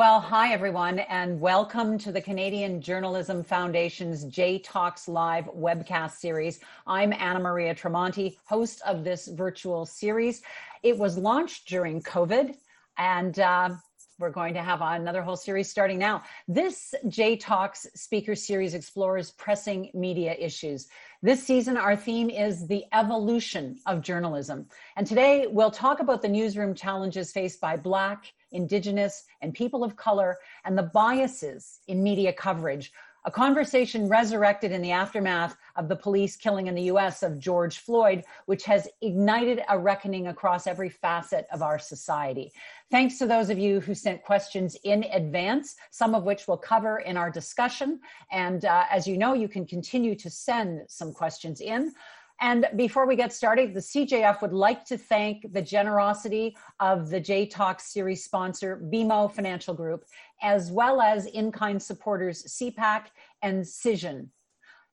Well, hi, everyone, and welcome to the Canadian Journalism Foundation's J Talks Live webcast series. I'm Anna Maria Tremonti, host of this virtual series. It was launched during COVID, and uh, we're going to have another whole series starting now. This J Talks speaker series explores pressing media issues. This season, our theme is the evolution of journalism. And today, we'll talk about the newsroom challenges faced by Black, Indigenous, and people of color, and the biases in media coverage. A conversation resurrected in the aftermath of the police killing in the US of George Floyd, which has ignited a reckoning across every facet of our society. Thanks to those of you who sent questions in advance, some of which we'll cover in our discussion. And uh, as you know, you can continue to send some questions in. And before we get started, the CJF would like to thank the generosity of the J Talk series sponsor, BMO Financial Group, as well as in kind supporters CPAC and Cision.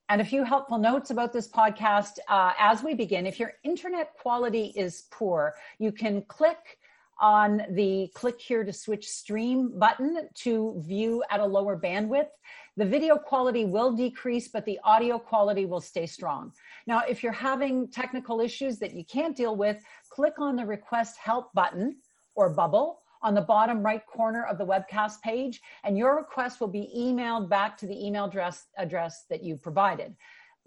And a few helpful notes about this podcast uh, as we begin. If your internet quality is poor, you can click on the click here to switch stream button to view at a lower bandwidth. The video quality will decrease, but the audio quality will stay strong. Now, if you're having technical issues that you can't deal with, click on the request help button or bubble on the bottom right corner of the webcast page, and your request will be emailed back to the email address, address that you provided.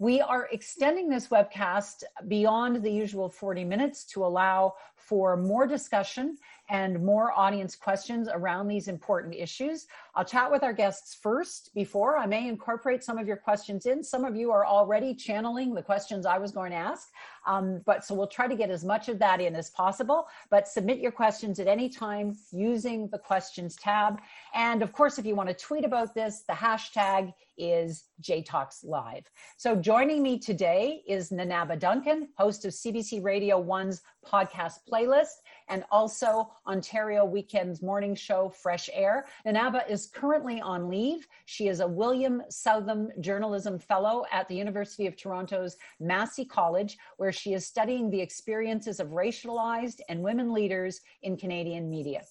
We are extending this webcast beyond the usual 40 minutes to allow for more discussion and more audience questions around these important issues. I'll chat with our guests first before I may incorporate some of your questions in. Some of you are already channeling the questions I was going to ask, um, but so we'll try to get as much of that in as possible. But submit your questions at any time using the questions tab. And of course, if you want to tweet about this, the hashtag is J Talks Live. So joining me today is Nana aba Duncan, host of CBC Radio 1's podcast playlist and also Ontario Weekend's morning show, Fresh Air. Nana aba is currently on leave. She is a William Southam Journalism Fellow at the University of Toronto's Massey College, where she is studying the experiences of racialized and women leaders in Canadian media.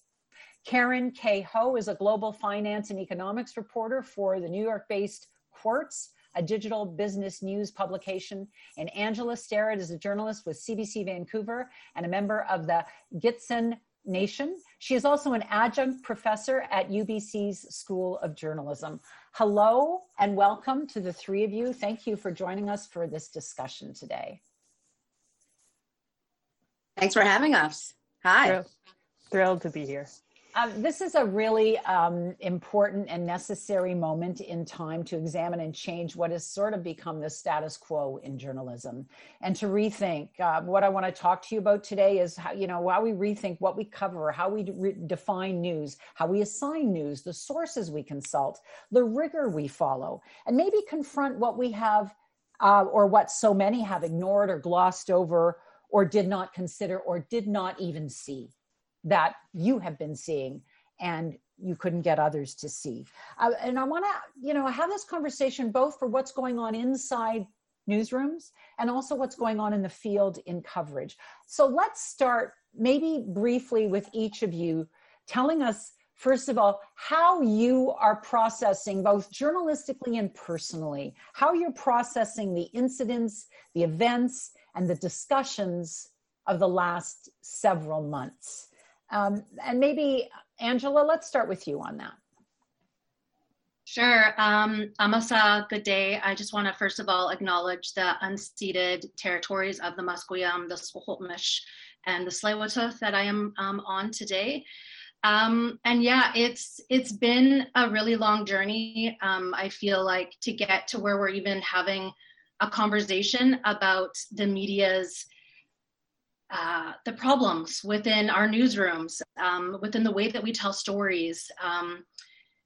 Karen K. Ho is a global finance and economics reporter for the New York based Quartz a digital business news publication. And Angela Sterritt is a journalist with CBC Vancouver and a member of the Gitxsan Nation. She is also an adjunct professor at UBC's School of Journalism. Hello and welcome to the three of you. Thank you for joining us for this discussion today. Thanks for having us. Hi. Thrilled, thrilled to be here. Um, this is a really um, important and necessary moment in time to examine and change what has sort of become the status quo in journalism and to rethink. Uh, what I want to talk to you about today is how, you know, how we rethink what we cover, how we re- define news, how we assign news, the sources we consult, the rigor we follow, and maybe confront what we have uh, or what so many have ignored or glossed over or did not consider or did not even see that you have been seeing and you couldn't get others to see. Uh, and I want to, you know, have this conversation both for what's going on inside newsrooms and also what's going on in the field in coverage. So let's start maybe briefly with each of you telling us first of all how you are processing both journalistically and personally how you're processing the incidents the events and the discussions of the last several months um, and maybe, Angela, let's start with you on that. Sure. Um, Amasa, good day. I just want to first of all acknowledge the unceded territories of the Musqueam, the Squamish, and the Tsleil-Waututh that I am um, on today. Um, and yeah, it's it's been a really long journey. Um, I feel like to get to where we're even having a conversation about the media's uh, the problems within our newsrooms, um, within the way that we tell stories, um,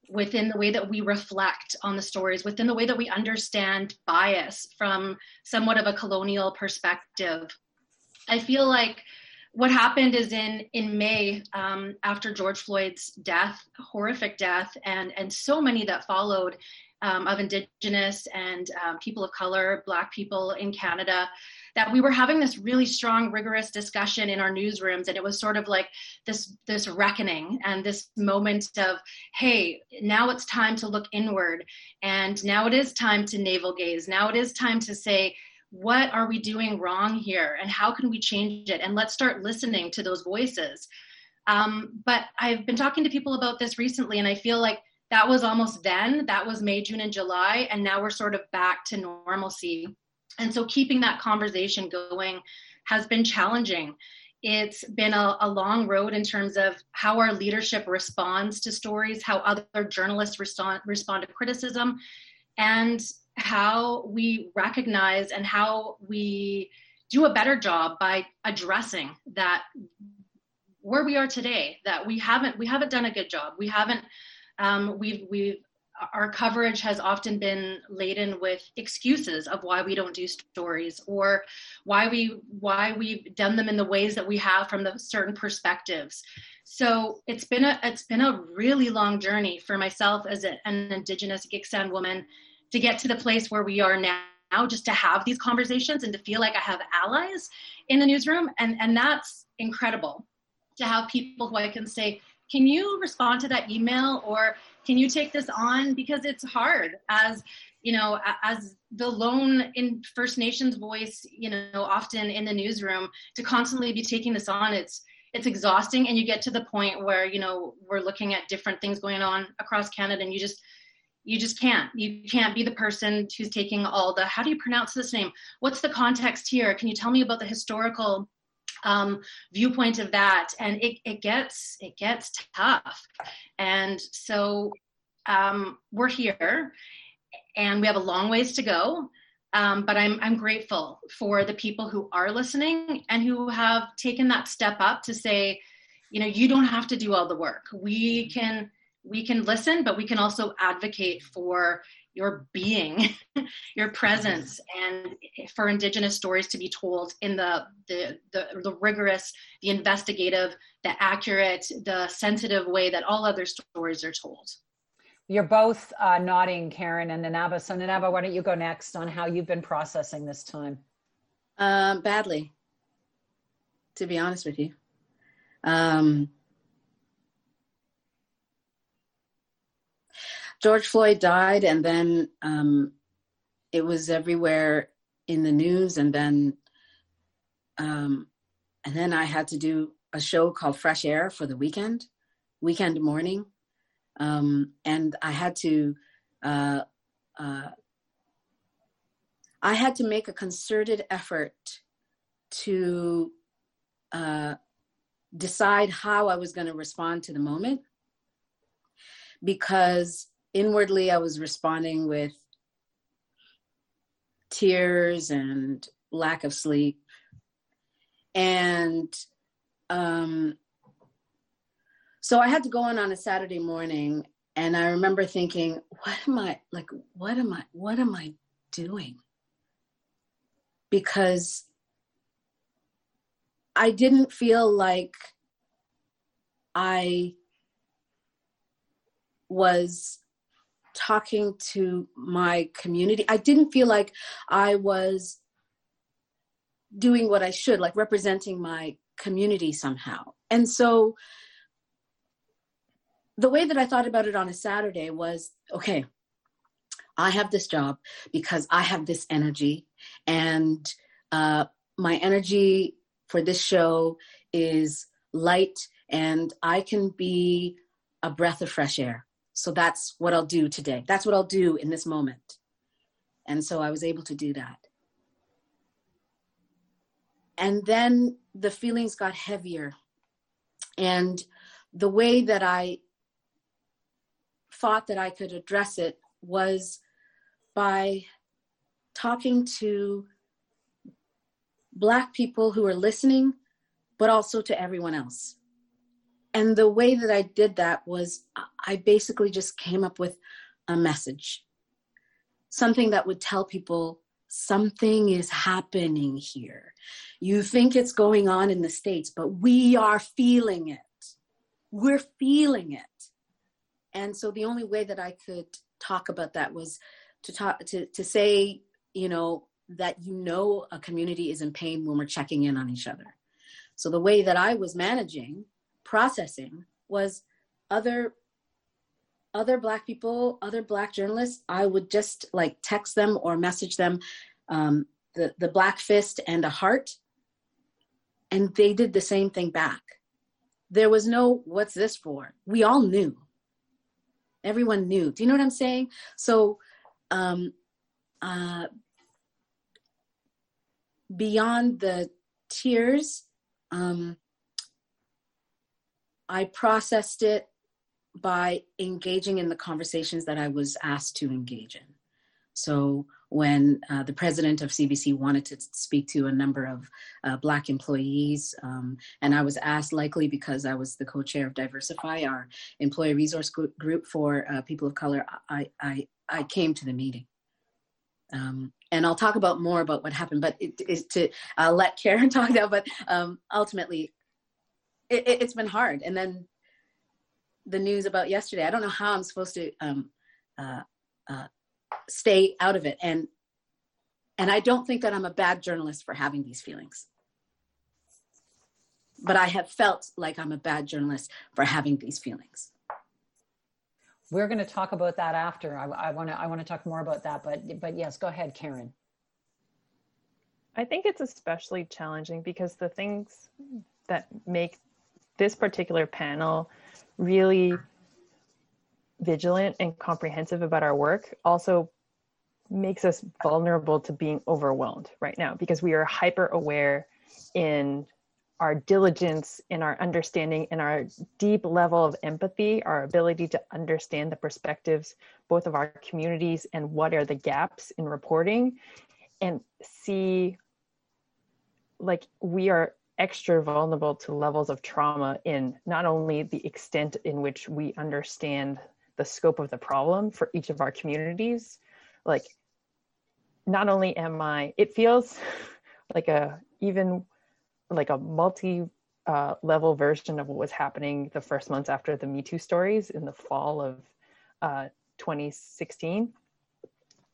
within the way that we reflect on the stories, within the way that we understand bias from somewhat of a colonial perspective. I feel like what happened is in in May um, after George Floyd's death, horrific death, and and so many that followed um, of Indigenous and um, people of color, Black people in Canada, that we were having this really strong, rigorous discussion in our newsrooms, and it was sort of like this this reckoning and this moment of, hey, now it's time to look inward, and now it is time to navel gaze. Now it is time to say what are we doing wrong here and how can we change it? And let's start listening to those voices. Um, but i've been talking to people about this recently and i feel like that was almost then. That was may june and july and now we're sort of back to normalcy and so keeping that conversation going has been challenging. It's been a, a, long road in terms of how our leadership responds to stories how other journalists respond, respond to criticism and how we recognize and how we do a better job by addressing that where we are today that we haven't we haven't done a good job. We haven't um, we've we've our coverage has often been laden with excuses of why we don't do stories or why we why we've done them in the ways that we have from the certain perspectives so it's been a it's been a really long journey for myself as a, an indigenous Gitxsan woman to get to the place where we are now just to have these conversations and to feel like I have allies in the newsroom. And, and that's incredible to have people who I can say, can you respond to that email or can you take this on? Because it's hard as, you know, as the lone in First Nations voice, you know, often in the newsroom to constantly be taking this on, it's, it's exhausting. And you get to the point where you know we're looking at different things going on across canada and you just you just can't. You can't be the person who's taking all the how do you pronounce this name? What's the context here? Can you tell me about the historical um, viewpoint of that. And it, it gets it gets tough. And so um, we're here and we have a long ways to go. Um, but I'm, I'm grateful for the people who are listening and who have taken that step up to say you know you don't have to do all the work. We can we can listen, but we can also advocate for your being, your presence, and for Indigenous stories to be told in the, the, the, the, rigorous, the investigative, the accurate, the sensitive way that all other stories are told. You're both uh, nodding, Karen and Nana aba. So, Nana aba, why don't you go next on how you've been processing this time? Um, badly, to be honest with you. Um, George Floyd died, and then um, it was everywhere in the news, and then um, and then I had to do a show called Fresh Air for the weekend, weekend morning, um, and I had to. Uh, uh, I had to make a concerted effort to uh, decide how I was going to respond to the moment because inwardly I was responding with tears and lack of sleep. And um, so I had to go in on a Saturday morning and I remember thinking, what am I like what am I what am I doing? Because I didn't feel like I was talking to my community. I didn't feel like I was doing what I should, like representing my community somehow. And so the way that I thought about it on a Saturday was okay, I have this job because I have this energy, and uh, my energy for this show is light, and I can be a breath of fresh air. So that's what I'll do today. That's what I'll do in this moment. And so I was able to do that. And then the feelings got heavier. And the way that I thought that I could address it was by talking to Black people who are listening, but also to everyone else and the way that I did that was I basically just came up with a message, something that would tell people something is happening here. You think it's going on in the States, but we are feeling it. We're feeling it. And so the only way that I could talk about that was to talk to, to say, you know, that you know a community is in pain when we're checking in on each other. So the way that I was managing, processing was other other black people other black journalists i would just like text them or message them um, the, the black fist and a heart and they did the same thing back. There was no what's this for? We all knew. Everyone knew. Do you know what i'm saying? So um, uh, beyond the tears um, i processed it by engaging in the conversations that I was asked to engage in. So when uh, the president of CBC wanted to speak to a number of uh, Black employees, um, and I was asked, likely because I was the co-chair of Diversify, our employee resource group for uh, people of color, I, I, I came to the meeting. Um, and I'll talk about more about what happened, but it is to I'll let Karen talk now. But um, ultimately, it, it, it's been hard. And then the news about yesterday. I don't know how I'm supposed to um, uh, uh, stay out of it, and and I don't think that I'm a bad journalist for having these feelings. But I have felt like I'm a bad journalist for having these feelings. We're going to talk about that after. I want to I want to talk more about that, but but yes, go ahead, Karen. I think it's especially challenging because the things that make this particular panel really vigilant and comprehensive about our work also makes us vulnerable to being overwhelmed right now because we are hyper aware in our diligence in our understanding in our deep level of empathy our ability to understand the perspectives both of our communities and what are the gaps in reporting and see like we are extra vulnerable to levels of trauma in not only the extent in which we understand the scope of the problem for each of our communities like not only am i it feels like a even like a multi uh, level version of what was happening the first months after the me too stories in the fall of uh, 2016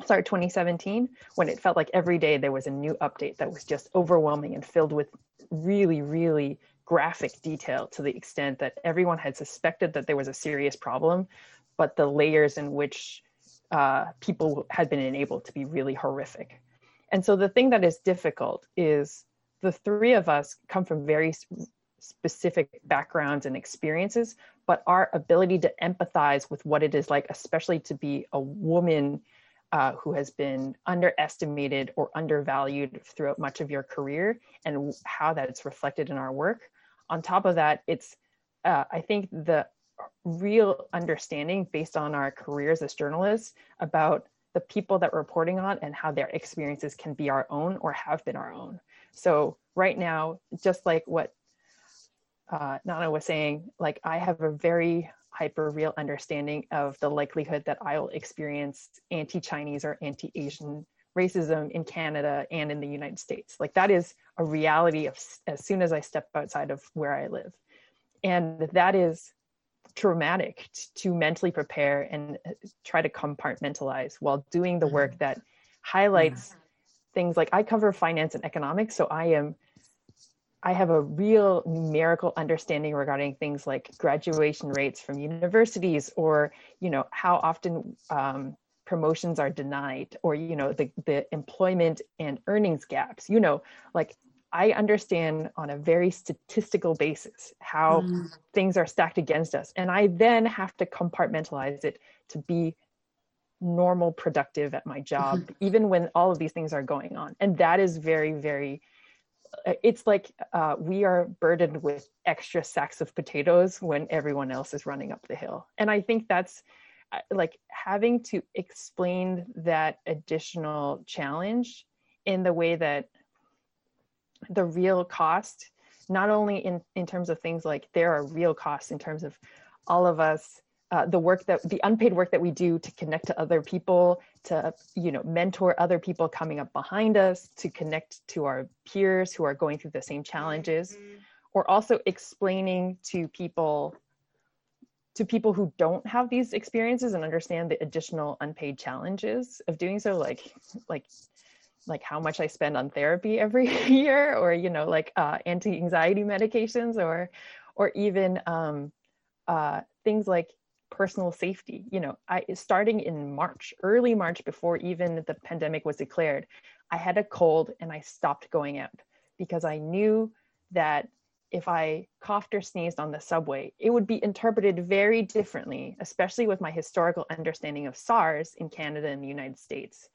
sorry 2017 when it felt like every day there was a new update that was just overwhelming and filled with really really graphic detail to the extent that everyone had suspected that there was a serious problem but the layers in which uh, people had been enabled to be really horrific. And so the thing that is difficult is the three of us come from very specific backgrounds and experiences but our ability to empathize with what it is like especially to be a woman uh, who has been underestimated or undervalued throughout much of your career and how that's reflected in our work. On top of that, it's, uh, I think, the real understanding based on our careers as journalists about the people that we're reporting on and how their experiences can be our own or have been our own. So, right now, just like what uh, Nana was saying, like I have a very hyper real understanding of the likelihood that I'll experience anti Chinese or anti Asian racism in Canada and in the United States. Like that is a reality of as soon as I step outside of where I live. And that is traumatic to mentally prepare and uh, try to compartmentalize while doing the work mm-hmm. that highlights things like I cover finance and economics. So I am I have a real numerical understanding regarding things like graduation rates from universities or, you know, how often um, promotions are denied or, you know, the, the employment and earnings gaps, you know, like I understand on a very statistical basis how mm. things are stacked against us. And I then have to compartmentalize it to be normal productive at my job, mm-hmm. even when all of these things are going on. And that is very, very it's like uh, we are burdened with extra sacks of potatoes when everyone else is running up the hill. And I think that's uh, like having to explain that additional challenge in the way that the real cost, not only in, in terms of things like there are real costs in terms of all of us uh, the work that the unpaid work that we do to connect to other people to you know mentor other people coming up behind us to connect to our peers who are going through the same challenges. Or also explaining to people to people who don't have these experiences and understand the additional unpaid challenges of doing so like like like how much i spend on therapy every year or you know like uh, anti-anxiety medications or or even um, uh, things like personal safety. You know i starting in march early march before even the pandemic was declared i had a cold and i stopped going out because i knew that if i coughed or sneezed on the subway it would be interpreted very differently especially with my historical understanding of sars in canada and the united states.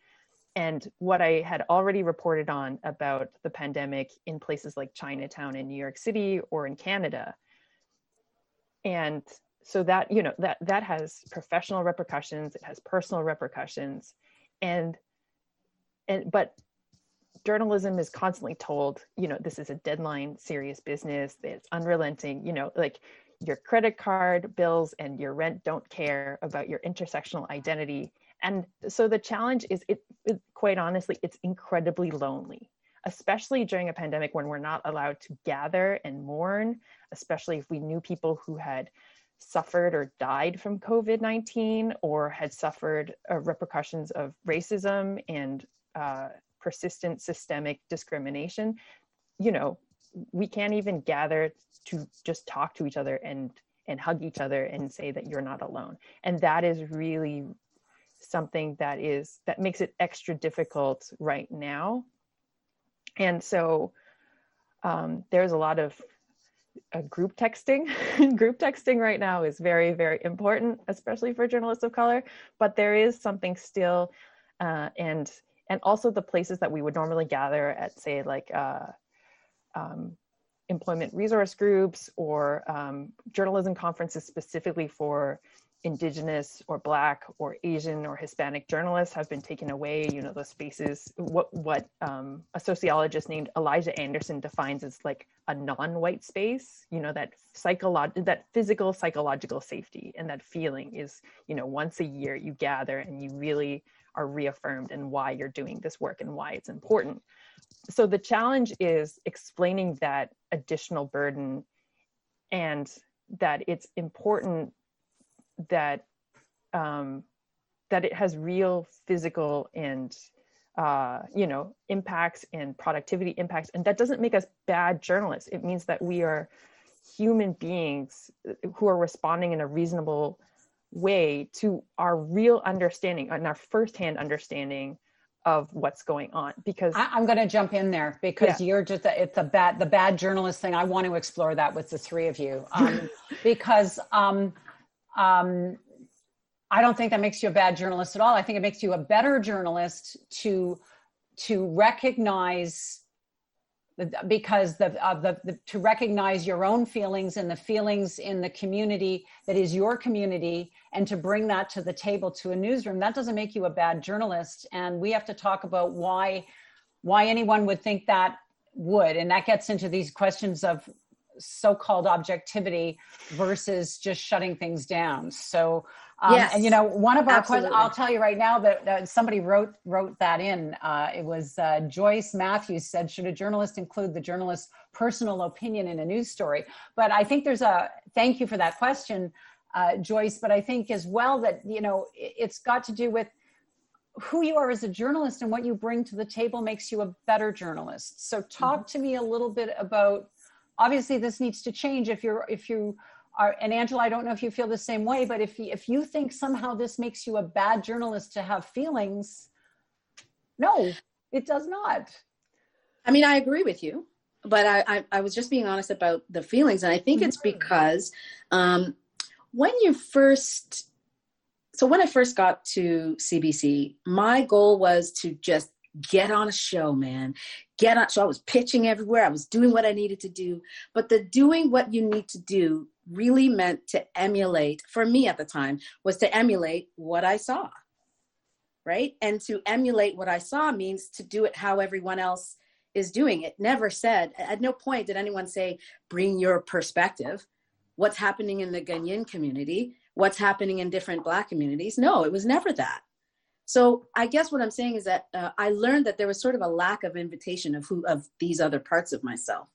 And what i had already reported on about the pandemic in places like chinatown in new york city or in canada. And so that you know that that has professional repercussions it has personal repercussions and and but journalism is constantly told you know this is a deadline serious business it's unrelenting you know like your credit card bills and your rent don't care about your intersectional identity. And so the challenge is it, it quite honestly it's incredibly lonely especially during a pandemic when we're not allowed to gather and mourn especially if we knew people who had suffered or died from COVID 19 or had suffered uh, repercussions of racism and uh, persistent systemic discrimination, you know, we can't even gather to just talk to each other and and hug each other and say that you're not alone. And that is really something that is that makes it extra difficult right now. And so um, there's a lot of group texting. group texting right now is very, very important, especially for journalists of color. But there is something still, uh, and and also the places that we would normally gather at, say, like uh, um, employment resource groups or um, journalism conferences specifically for indigenous or black or asian or hispanic journalists have been taken away you know those spaces. What what um, a sociologist named elijah anderson defines as like a non-white space you know that psychological that physical psychological safety and that feeling is you know once a year you gather and you really are reaffirmed in why you're doing this work and why it's important. So the challenge is explaining that additional burden and that it's important that um, that it has real physical and uh, you know impacts and productivity impacts. And that doesn't make us bad journalists. It means that we are human beings who are responding in a reasonable way to our real understanding and our firsthand understanding of what's going on. Because I, am going to jump in there because yeah. you're just a, it's a bad the bad journalist thing. I want to explore that with the three of you. Um, because um, um, I don't think that makes you a bad journalist at all. I think it makes you a better journalist to to recognize because the, uh, the, the, to recognize your own feelings and the feelings in the community that is your community and to bring that to the table to a newsroom. That doesn't make you a bad journalist. And we have to talk about why why anyone would think that would. And that gets into these questions of so-called objectivity versus just shutting things down. So um, yes, and you know one of our questions i'll tell you right now that, that somebody wrote wrote that in. Uh, it was uh, joyce matthews said should a journalist include the journalist's personal opinion in a news story? But i think there's a thank you for that question uh, joyce but i think as well that you know it's got to do with who you are as a journalist and what you bring to the table makes you a better journalist. So talk mm-hmm. to me a little bit about obviously this needs to change if you're if you are and angela i don't know if you feel the same way but if if you think somehow this makes you a bad journalist to have feelings no it does not i mean i agree with you but i i, I was just being honest about the feelings and i think mm-hmm. it's because um when you first so when i first got to cbc my goal was to just get on a show, man. Get on. So I was pitching everywhere. I was doing what I needed to do. But the doing what you need to do really meant to emulate, for me at the time, was to emulate what I saw. Right. And to emulate what I saw means to do it how everyone else is doing it. Never said, at no point did anyone say, bring your perspective. What's happening in the Ghanaian community? what's happening in different black communities no it was never that so i guess what i'm saying is that uh, i learned that there was sort of a lack of invitation of who of these other parts of myself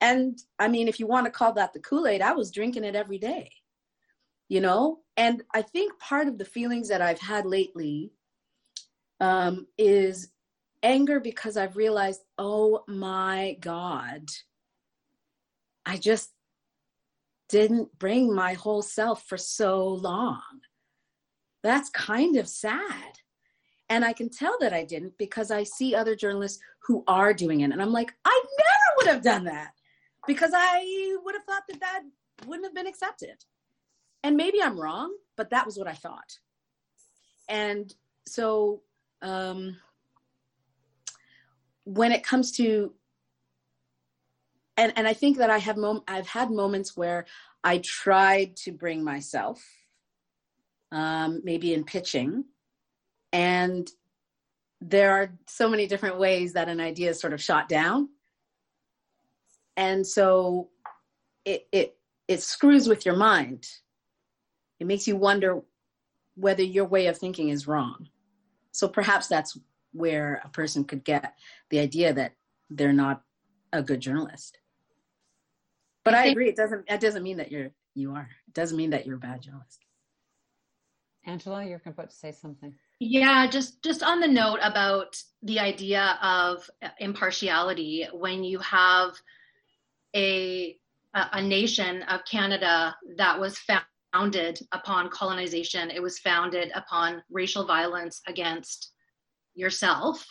and i mean if you want to call that the kool-aid i was drinking it every day you know and i think part of the feelings that i've had lately um, is anger because i've realized oh my god i just didn't bring my whole self for so long. That's kind of sad. And I can tell that I didn't because I see other journalists who are doing it. And I'm like, I never would have done that because I would have thought that that wouldn't have been accepted. And maybe I'm wrong, but that was what I thought. And so um, when it comes to and and I think that I have mom- I've had moments where I tried to bring myself, um, maybe in pitching, and there are so many different ways that an idea is sort of shot down, and so it it it screws with your mind. It makes you wonder whether your way of thinking is wrong. So perhaps that's where a person could get the idea that they're not a good journalist. But I, I agree. It doesn't. It doesn't mean that you're. You are. It doesn't mean that you're a bad journalist. Angela, you're about to say something. Yeah, just just on the note about the idea of impartiality, when you have a a nation of Canada that was founded upon colonization, it was founded upon racial violence against yourself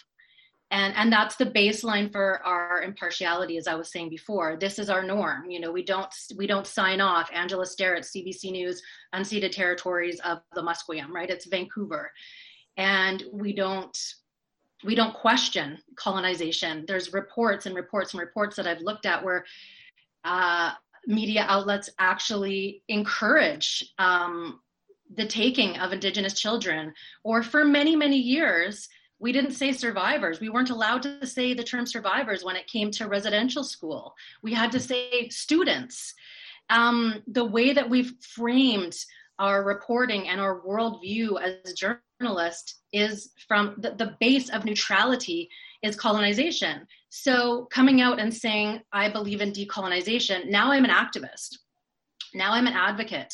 and and that's the baseline for our impartiality as i was saying before. This is our norm. You know we don't we don't sign off. Angela Sterritt cbc news unceded territories of the musqueam right? It's vancouver. And we don't we don't question colonization. There's reports and reports and reports that i've looked at where uh, media outlets actually encourage um, the taking of indigenous children or for many many years we didn't say survivors. We weren't allowed to say the term survivors when it came to residential school. We had to say students. Um, the way that we've framed our reporting and our worldview as journalists is from the, the base of neutrality is colonization. So coming out and saying, I believe in decolonization, now I'm an activist. Now I'm an advocate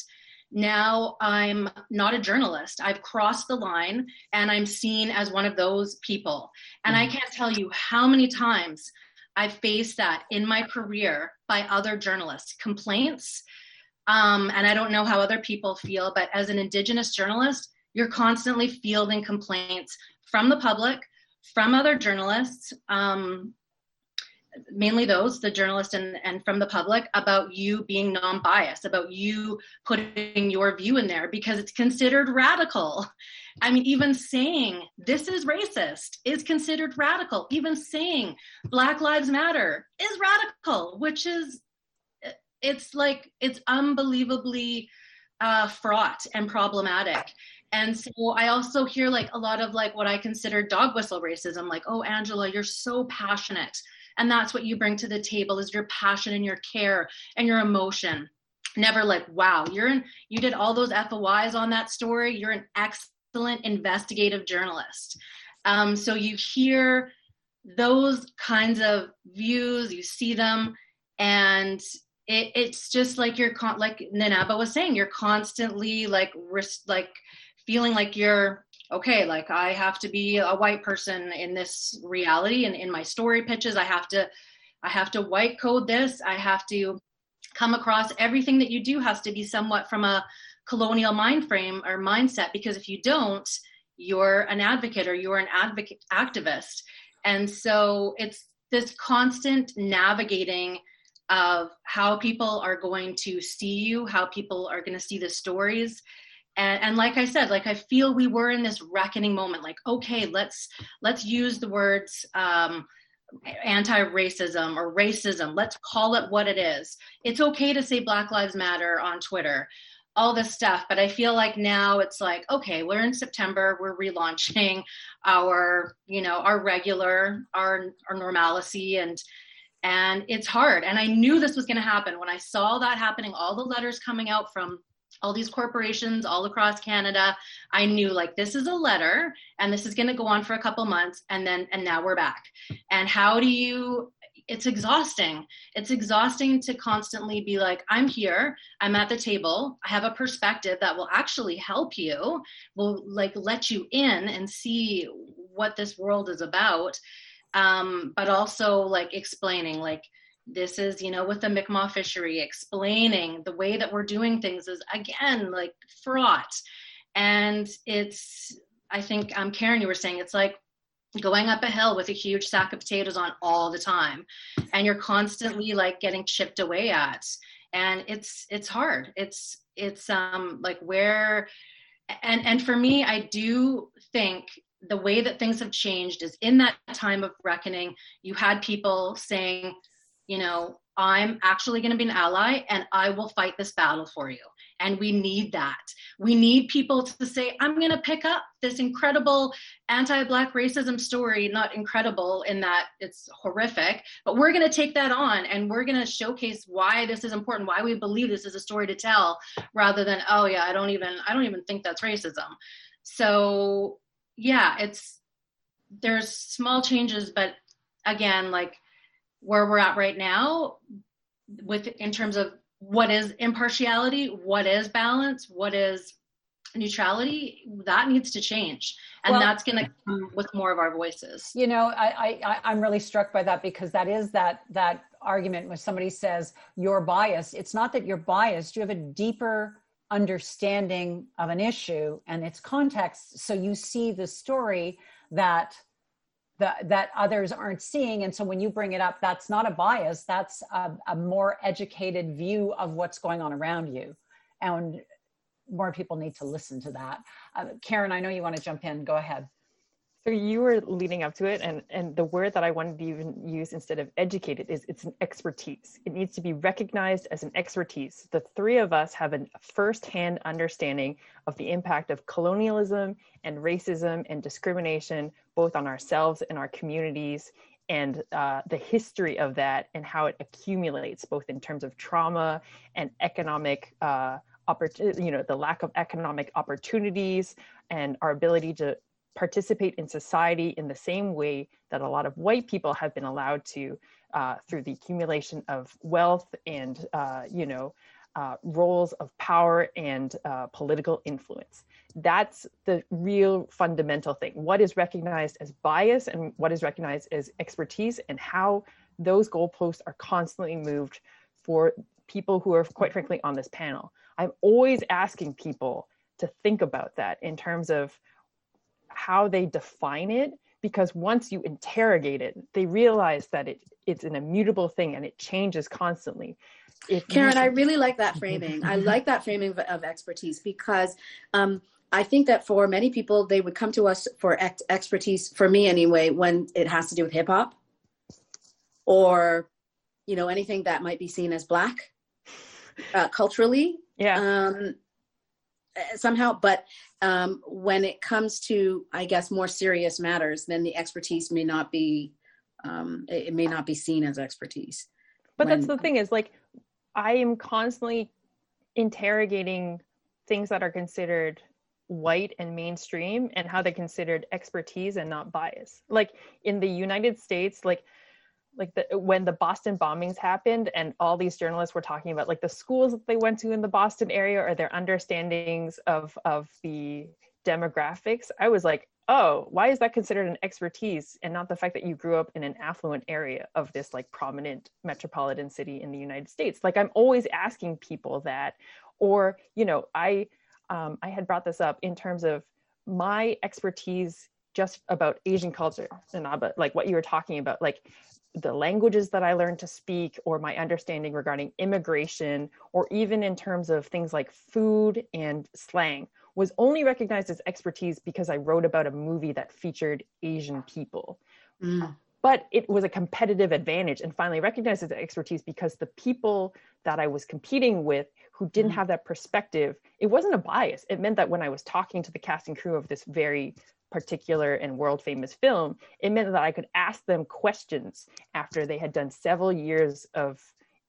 now I'm not a journalist. I've crossed the line and I'm seen as one of those people. And mm-hmm. I can't tell you how many times I've faced that in my career by other journalists, complaints. Um, and I don't know how other people feel, but as an Indigenous journalist, you're constantly fielding complaints from the public, from other journalists, um, mainly those, the journalists and, and from the public, about you being non biased, about you putting your view in there because it's considered radical. I mean, even saying this is racist is considered radical. Even saying Black Lives Matter is radical, which is, it's like, it's unbelievably uh, fraught and problematic. And so I also hear like a lot of like what I consider dog whistle racism, like, oh, Angela, you're so passionate and that's what you bring to the table is your passion and your care and your emotion. Never like wow you're in you did all those fois on that story. You're an excellent investigative journalist. Um, so you hear those kinds of views you see them and it, it's just like you're con- like Nana aba was saying you're constantly like risk like feeling like you're okay like i have to be a white person in this reality and in my story pitches. I have to i have to white code this. I have to come across everything that you do has to be somewhat from a colonial mind frame or mindset because if you don't you're an advocate or you're an advocate activist. And so it's this constant navigating of how people are going to see you how people are going to see the stories and, and like i said like i feel we were in this reckoning moment like okay let's let's use the words um, anti-racism or racism. Let's call it what it is. It's okay to say black lives matter on twitter all this stuff but i feel like now it's like okay we're in september we're relaunching our you know our regular our our normalcy and and it's hard. And i knew this was going to happen. When i saw that happening all the letters coming out from all these corporations all across Canada. I knew like this is a letter and this is going to go on for a couple months and then and now we're back. And how do you it's exhausting. It's exhausting to constantly be like I'm here, I'm at the table, I have a perspective that will actually help you, will like let you in and see what this world is about. Um but also like explaining like this is you know with the mi'kmaq fishery explaining the way that we're doing things is again like fraught. And it's i think um karen you were saying it's like going up a hill with a huge sack of potatoes on all the time and you're constantly like getting chipped away at. And it's it's hard. It's it's um like where and and for me i do think the way that things have changed is in that time of reckoning you had people saying you know, I'm actually going to be an ally and I will fight this battle for you. And we need that. We need people to say, I'm going to pick up this incredible anti Black racism story. Not incredible in that it's horrific, but we're going to take that on and we're going to showcase why this is important, why we believe this is a story to tell, rather than, oh, yeah, I don't even, I don't even think that's racism. So, yeah, it's, there's small changes, but again, like, where we're at right now with in terms of what is impartiality what is balance what is neutrality that needs to change. And well, that's going to come with more of our voices. You know I, I i'm really struck by that because that is that that argument when somebody says you're biased. It's not that you're biased. You have a deeper understanding of an issue and its context. So you see the story that that that others aren't seeing. And so when you bring it up that's not a bias. That's a, a, more educated view of what's going on around you. And more people need to listen to that. Uh, karen i know you want to jump in. Go ahead so you were leading up to it, and and the word that I wanted to even use instead of educated is it's an expertise. It needs to be recognized as an expertise. The three of us have a firsthand understanding of the impact of colonialism and racism and discrimination, both on ourselves and our communities, and uh, the history of that and how it accumulates, both in terms of trauma and economic. Uh, you know the lack of economic opportunities and our ability to participate in society in the same way that a lot of white people have been allowed to uh, through the accumulation of wealth and uh, you know uh, roles of power and uh, political influence. That's the real fundamental thing. What is recognized as bias and what is recognized as expertise and how those goalposts are constantly moved for people who are quite frankly on this panel. I'm always asking people to think about that in terms of how they define it because once you interrogate it they realize that it it's an immutable thing and it changes constantly. If karen i really like that framing. I like that framing of, of expertise because um, i think that for many people they would come to us for ex- expertise for me anyway when it has to do with hip-hop or you know anything that might be seen as black uh, culturally. Yeah. Um, somehow but um, when it comes to i guess more serious matters then the expertise may not be um, it, it, may not be seen as expertise. But when, that's the thing is like i am constantly interrogating things that are considered white and mainstream and how they're considered expertise and not bias. Like in the united states like like the when the Boston bombings happened and all these journalists were talking about like the schools that they went to in the Boston area or their understandings of of the demographics I was like oh why is that considered an expertise and not the fact that you grew up in an affluent area of this like prominent metropolitan city in the United States? Like I'm always asking people that. Or you know I um, I had brought this up in terms of my expertise just about Asian culture about like what you were talking about like the languages that I learned to speak or my understanding regarding immigration or even in terms of things like food and slang was only recognized as expertise because I wrote about a movie that featured Asian people. Mm. But it was a competitive advantage and finally recognized as expertise because the people that I was competing with who didn't mm. have that perspective, it wasn't a bias. It meant that when I was talking to the cast and crew of this very particular and world famous film, it meant that I could ask them questions after they had done several years of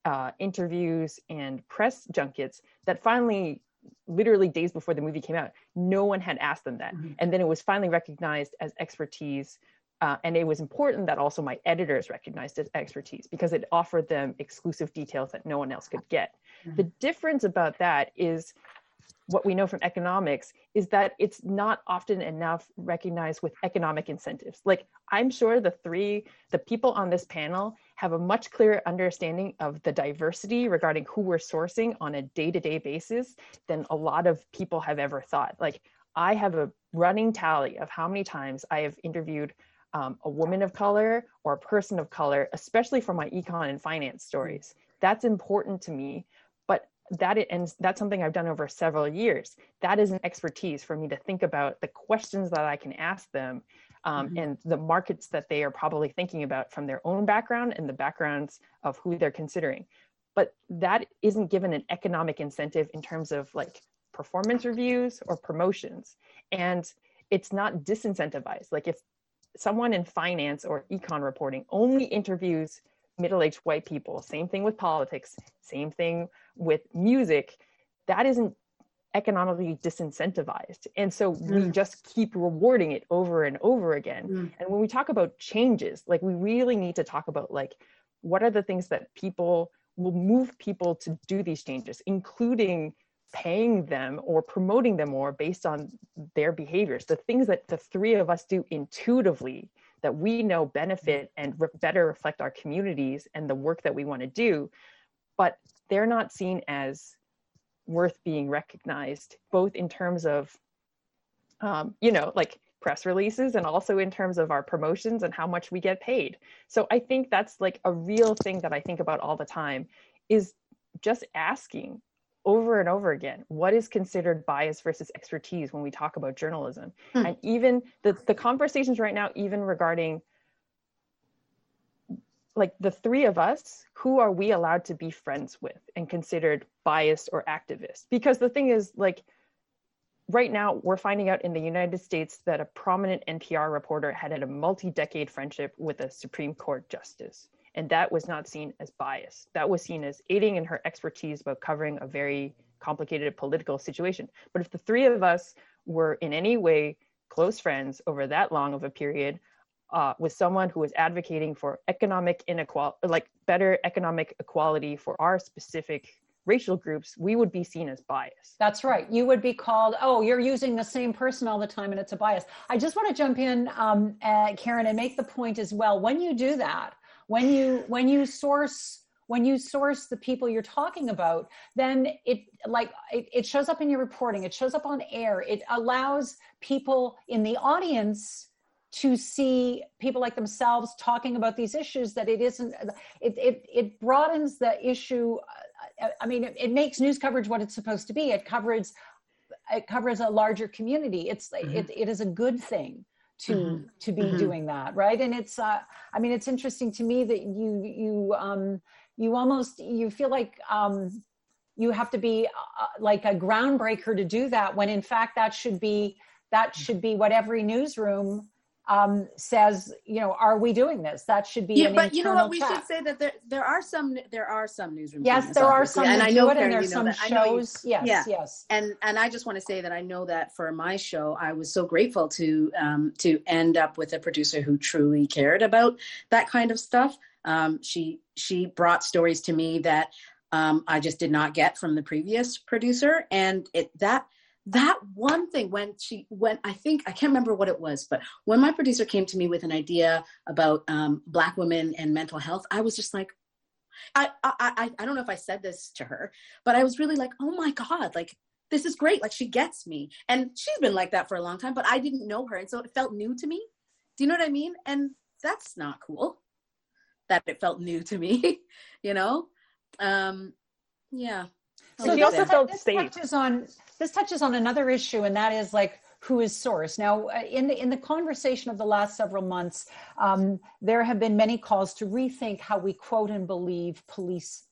uh, interviews and press junkets that finally literally days before the movie came out. No one had asked them that. Mhm. And then it was finally recognized as expertise. Uh, and it was important that also my editors recognized it as expertise because it offered them exclusive details that no one else could get. The difference about that is what we know from economics is that it's not often enough recognized with economic incentives. Like I'm sure the three, the people on this panel have a much clearer understanding of the diversity regarding who we're sourcing on a day-to-day basis than a lot of people have ever thought. Like I have a running tally of how many times I have interviewed um, a woman of color or a person of color, especially for my econ and finance stories. That's important to me that it, and that's something I've done over several years. That is an expertise for me to think about the questions that I can ask them um, Mhm. and the markets that they are probably thinking about from their own background and the backgrounds of who they're considering. But that isn't given an economic incentive in terms of like performance reviews or promotions. And it's not disincentivized. Like if someone in finance or econ reporting only interviews middle-aged white people. Same thing with politics same thing with music. That isn't economically disincentivized. And so we Mm. just keep rewarding it over and over again. Mm. and when we talk about changes like we really need to talk about like what are the things that people will move people to do these changes including paying them or promoting them more based on their behaviors. The things that the three of us do intuitively that we know benefit and re- better reflect our communities and the work that we want to do but they're not seen as worth being recognized both in terms of um, you know like press releases and also in terms of our promotions and how much we get paid. So i think that's like a real thing that i think about all the time is just asking over and over again what is considered bias versus expertise when we talk about journalism? Hmm. and even the, the conversations right now even regarding like the three of us who are we allowed to be friends with and considered biased or activist? Because the thing is like right now we're finding out in the united states that a prominent npr reporter had had a multi-decade friendship with a supreme court justice and that was not seen as bias that was seen as aiding in her expertise about covering a very complicated political situation but if the three of us were in any way close friends over that long of a period uh, with someone who is advocating for economic inequality, like better economic equality for our specific racial groups, we would be seen as biased. That's right. You would be called, oh, you're using the same person all the time and it's a bias. I just want to jump in, um, uh, Karen, and make the point as well. When you do that, when you when you source when you source the people you're talking about, then it like it, it shows up in your reporting, it shows up on air, it allows people in the audience to see people like themselves talking about these issues that it isn't it it, it broadens the issue. I mean it, it makes news coverage what it's supposed to be. It covers it covers a larger community. It's Mhm. it, it is a good thing to Mhm. to be Mhm. doing that right and it's uh i mean it's interesting to me that you you um you almost you feel like um you have to be uh, like a groundbreaker to do that when in fact that should be that should be what every newsroom um, says, you know, are we doing this? That should be yeah, but you know what? We chat. should say that there there are some there are some newsrooms. Yes, there are some and I know it, and Karen, there's you some that. You- shows. Yes, yeah. yes. and and I just want to say that I know that for my show, I was so grateful to um, to end up with a producer who truly cared about that kind of stuff. Um, she she brought stories to me that um, I just did not get from the previous producer, and it that that one thing when she when I think I can't remember what it was, but when my producer came to me with an idea about um, Black women and mental health, I was just like. I, I I I don't know if I said this to her, but I was really like, oh my god, like this is great. Like she gets me. And she's been like that for a long time, but I didn't know her. And so it felt new to me. Do you know what I mean? And that's not cool that it felt new to me, you know? Um, yeah. So So she also felt safe. touches on this touches on another issue, and that is like who is source. Now, uh, in the in the conversation of the last several months, um, there have been many calls to rethink how we quote and believe police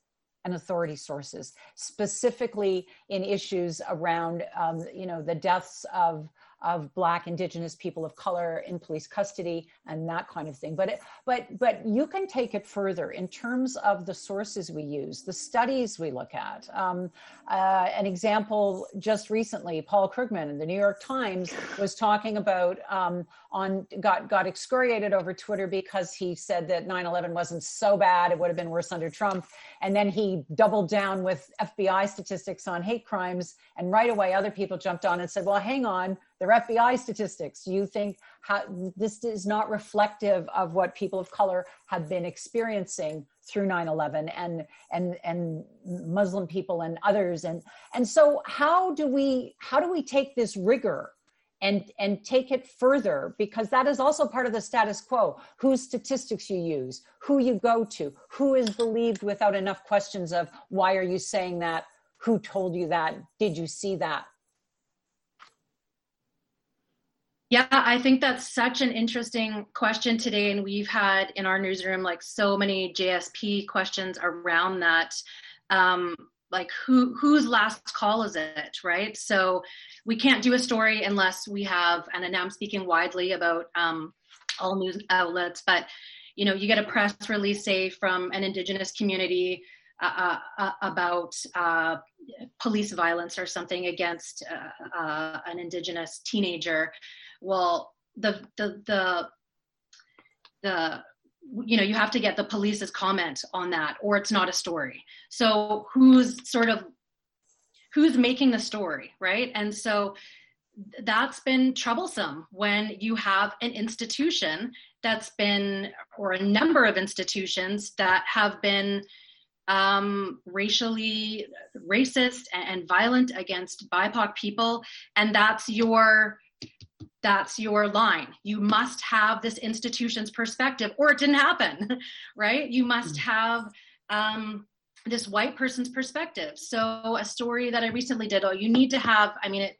and authority sources, specifically in issues around, um, you know, the deaths of of black indigenous people of color in police custody and that kind of thing. But it, but but you can take it further in terms of the sources we use the studies we look at. Um, uh, an example just recently paul krugman in the new york times was talking about um, on got got excoriated over twitter because he said that 9-11 wasn't so bad it would have been worse under trump. And then he doubled down with fbi statistics on hate crimes and right away other people jumped on and said well hang on their FBI statistics. You think how, this is not reflective of what people of color have been experiencing through 9/11 and and and Muslim people and others? And and so how do we how do we take this rigor and and take it further? Because that is also part of the status quo. Whose statistics you use who you go to who is believed without enough questions of why are you saying that? Who told you that? Did you see that Yeah, I think that's such an interesting question today. And we've had in our newsroom like so many JSP questions around that. Um, like who whose last call is it, right? So we can't do a story unless we have, and now I'm speaking widely about um, all news outlets, but you know, you get a press release, say, from an indigenous community uh, uh, uh about uh, police violence or something against uh, uh, an indigenous teenager well the the the the you know you have to get the police's comment on that or it's not a story. So who's sort of who's making the story right? And so that's been troublesome when you have an institution that's been or a number of institutions that have been um, racially racist and, and violent against bipoc people. And that's your that's your line. You must have this institution's perspective, or it didn't happen, right? You must mm. have um, this white person's perspective. So, a story that I recently did, oh, you need to have, I mean, it,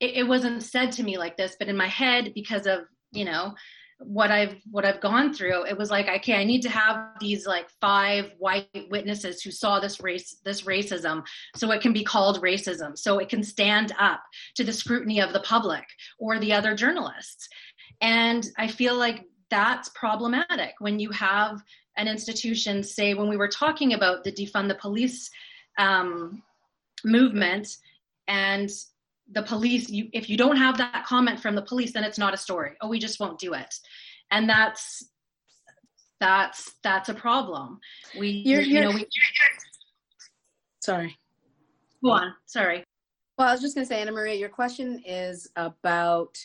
it, it wasn't said to me like this, but in my head, because of, you know, what I've what I've gone through, it was like, okay, I need to have these like five white witnesses who saw this race this racism, so it can be called racism, so it can stand up to the scrutiny of the public or the other journalists. And I feel like that's problematic when you have an institution, say, when we were talking about the defund the police um, movement, and the police you if you don't have that comment from the police then it's not a story. Oh we just won't do it. And that's that's that's a problem. We you're, you know we sorry. Go on. Sorry. Well i was just going to say anna maria your question is about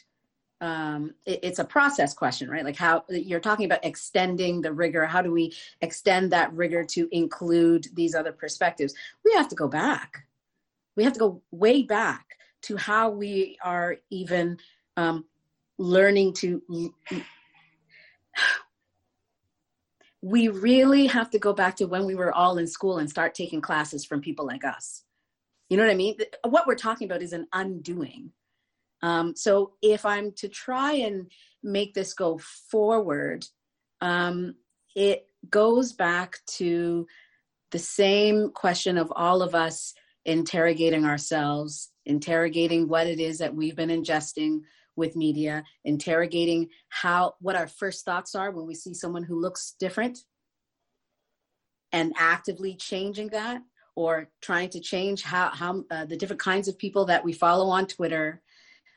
um, it, it's a process question right? Like how you're talking about extending the rigor. How do we extend that rigor to include these other perspectives? We have to go back. We have to go way back to how we are even um, learning to we really have to go back to when we were all in school and start taking classes from people like us. You know what i mean? What we're talking about is an undoing. Um, so if i'm to try and make this go forward um, it goes back to the same question of all of us interrogating ourselves interrogating what it is that we've been ingesting with media, interrogating how what our first thoughts are when we see someone who looks different and actively changing that or trying to change how how uh, the different kinds of people that we follow on Twitter.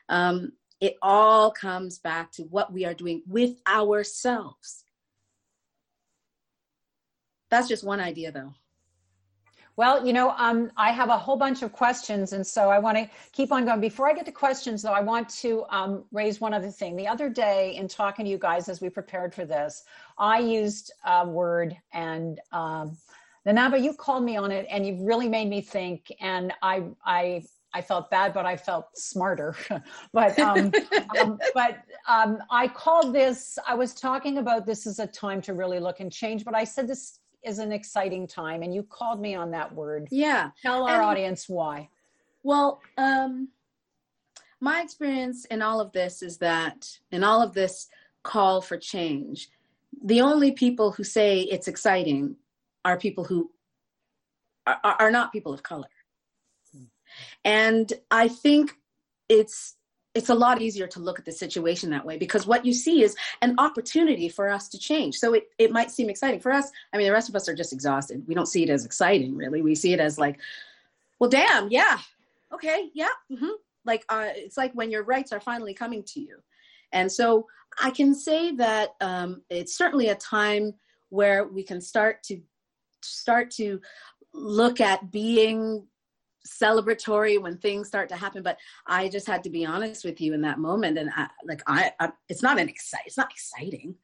Um, it all comes back to what we are doing with ourselves. That's just one idea, though. Well, you know, um, I have a whole bunch of questions, and so I want to keep on going. Before I get to questions, though, I want to um, raise one other thing. The other day, in talking to you guys as we prepared for this, I used a word, and um, Nana aba, you called me on it, and you really made me think. And I, I, I felt bad, but I felt smarter. but um, um, but um, I called this. I was talking about this is a time to really look and change. But I said this is an exciting time and you called me on that word. Yeah tell our and, audience why. Well um my experience in all of this is that in all of this call for change the only people who say it's exciting are people who are, are not people of color. And i think it's it's a lot easier to look at the situation that way because what you see is an opportunity for us to change. So it, it might seem exciting for us. I mean, the rest of us are just exhausted. We don't see it as exciting, really. We see it as like, well, damn, yeah, okay, yeah. Mm-hmm. Like, uh, it's like when your rights are finally coming to you. And so I can say that um, it's certainly a time where we can start to start to look at being celebratory when things start to happen but i just had to be honest with you in that moment and I, like I, I it's not an excite it's not exciting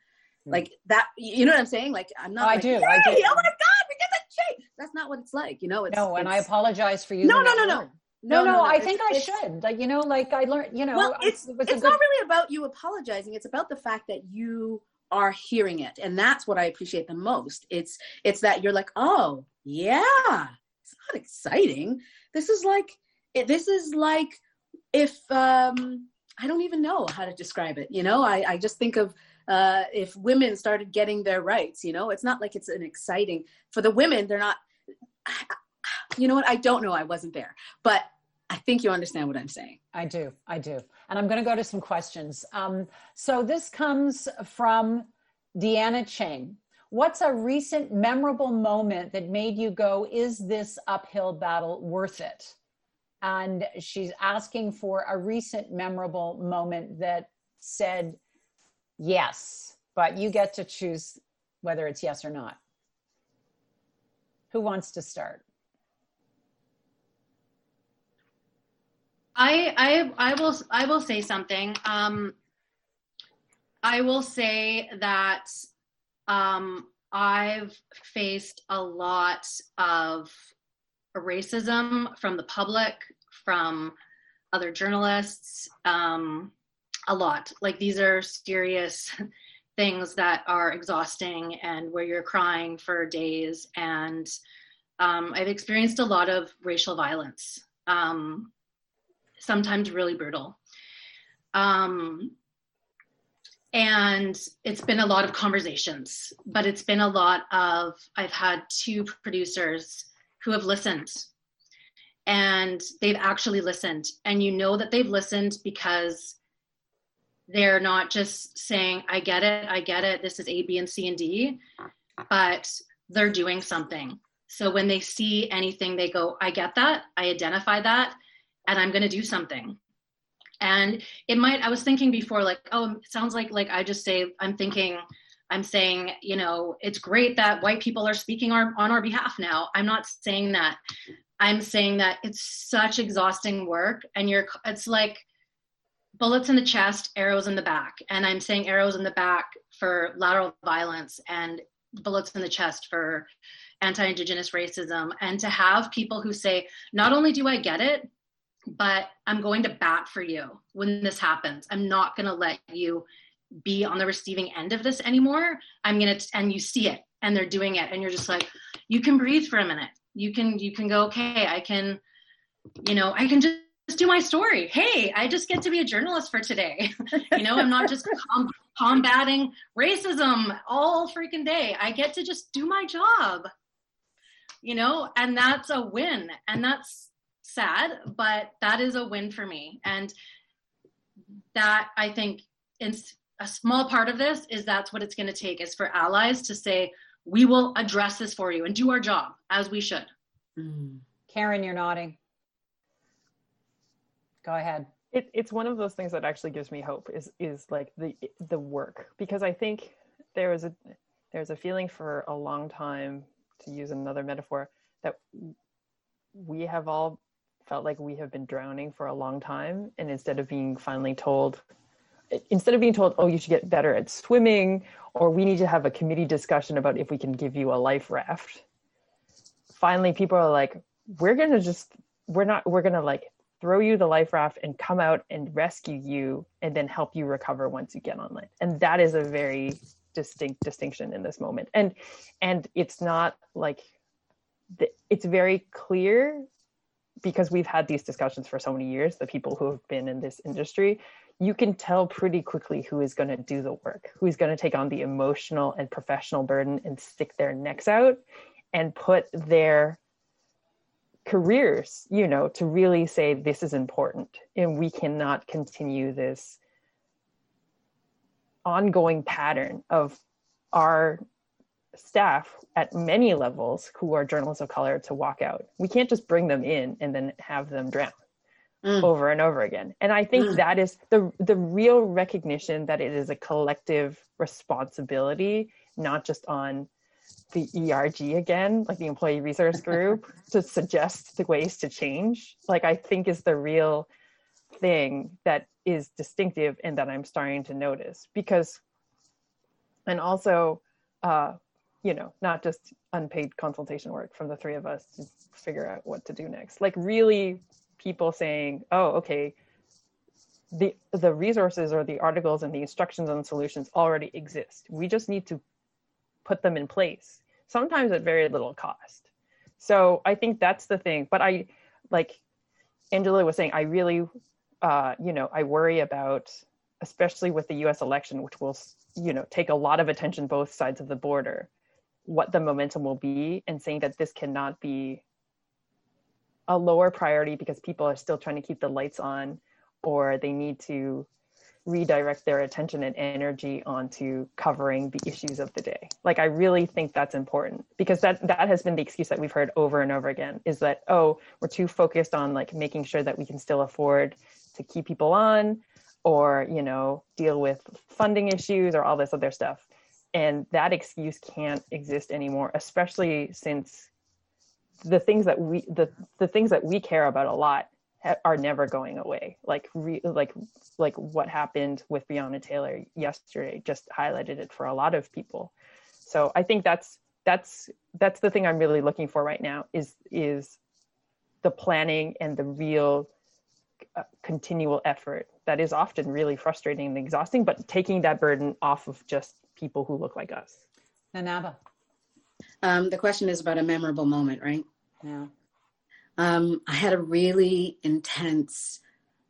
mm. like that you know what i'm saying like i'm not oh, like, i do hey, i do oh my god we get that change that's not what it's like you know it's no and it's, i apologize for you no no no no no no, no, no, I think I should. Like, you know, like I learned, you know, well, it's, it it's good... not really about you apologizing. It's about the fact that you are hearing it. And that's what I appreciate the most. It's, it's that you're like, oh yeah, not exciting. This is like, this is like if um, I don't even know how to describe it. You know, I, I just think of uh, if women started getting their rights. You know, it's not like it's an exciting for the women. They're not. You know what? I don't know. I wasn't there, but I think you understand what I'm saying. I do. I do. And I'm going to go to some questions. Um, so this comes from Deanna Chang. What's a recent memorable moment that made you go, is this uphill battle worth it? and she's asking for a recent memorable moment that said yes, but you get to choose whether it's yes or not. Who wants to start? I I I will I will say something. Um, I will say that um, I've faced a lot of racism from the public, from other journalists, um, a lot. Like these are serious things that are exhausting and where you're crying for days. And um, I've experienced a lot of racial violence, um, sometimes really brutal. Um, and it's been a lot of conversations, but it's been a lot of, I've had two producers who have listened. And they've actually listened. And you know that they've listened because they're not just saying i get it i get it this is a b and c and d but they're doing something. So when they see anything they go i get that i identify that and i'm going to do something and it might i was thinking before like oh it sounds like like i just say i'm thinking I'm saying, you know, it's great that white people are speaking our, on our behalf now. I'm not saying that. I'm saying that it's such exhausting work and you're it's like bullets in the chest, arrows in the back. And I'm saying arrows in the back for lateral violence and bullets in the chest for anti-indigenous racism and to have people who say not only do I get it, but I'm going to bat for you when this happens. I'm not going to let you be on the receiving end of this anymore. I'm gonna and you see it and they're doing it and you're just like you can breathe for a minute. You can you can go okay i can you know i can just do my story. Hey i just get to be a journalist for today. You know i'm not just com- combating racism all freaking day. I get to just do my job. You know and that's a win and that's sad but that is a win for me. And that i think in, a small part of this is that's what it's going to take is for allies to say we will address this for you and do our job as we should. Mm. karen you're nodding. Go ahead. It, it's one of those things that actually gives me hope is is like the the work because i think there is a there's a feeling for a long time to use another metaphor that we have all felt like we have been drowning for a long time and instead of being finally told instead of being told, oh, you should get better at swimming, or we need to have a committee discussion about if we can give you a life raft, finally people are like, we're going to just, we're not, we're going to like throw you the life raft and come out and rescue you and then help you recover once you get on land. And that is a very distinct distinction in this moment. And, and it's not like, the, it's very clear because we've had these discussions for so many years the people who have been in this industry you can tell pretty quickly who is going to do the work, who is going to take on the emotional and professional burden and stick their necks out and put their careers, you know, to really say this is important and we cannot continue this ongoing pattern of our staff at many levels who are journalists of color to walk out. We can't just bring them in and then have them drown mm. over and over again. And I think mm. that is the the real recognition that it is a collective responsibility, not just on the ERG again, like the employee resource group, to suggest the ways to change. Like I think is the real thing that is distinctive and that I'm starting to notice because and also uh you know not just unpaid consultation work from the three of us to figure out what to do next. Like really people saying oh okay the the resources or the articles and the instructions and solutions already exist. We just need to put them in place sometimes at very little cost. So i think that's the thing but i like angela was saying i really uh, you know i worry about especially with the us election which will you know take a lot of attention both sides of the border what the momentum will be and saying that this cannot be a lower priority because people are still trying to keep the lights on or they need to redirect their attention and energy onto covering the issues of the day. Like i really think that's important because that that has been the excuse that we've heard over and over again is that oh we're too focused on like making sure that we can still afford to keep people on or you know deal with funding issues or all this other stuff and that excuse can't exist anymore especially since the things that we the the things that we care about a lot ha- are never going away. Like re, like like what happened with Breonna Taylor yesterday just highlighted it for a lot of people. So i think that's that's that's the thing i'm really looking for right now is is the planning and the real uh, continual effort that is often really frustrating and exhausting but taking that burden off of just people who look like us. Nana aba. Um, the question is about a memorable moment, right? Yeah. Um, I had a really intense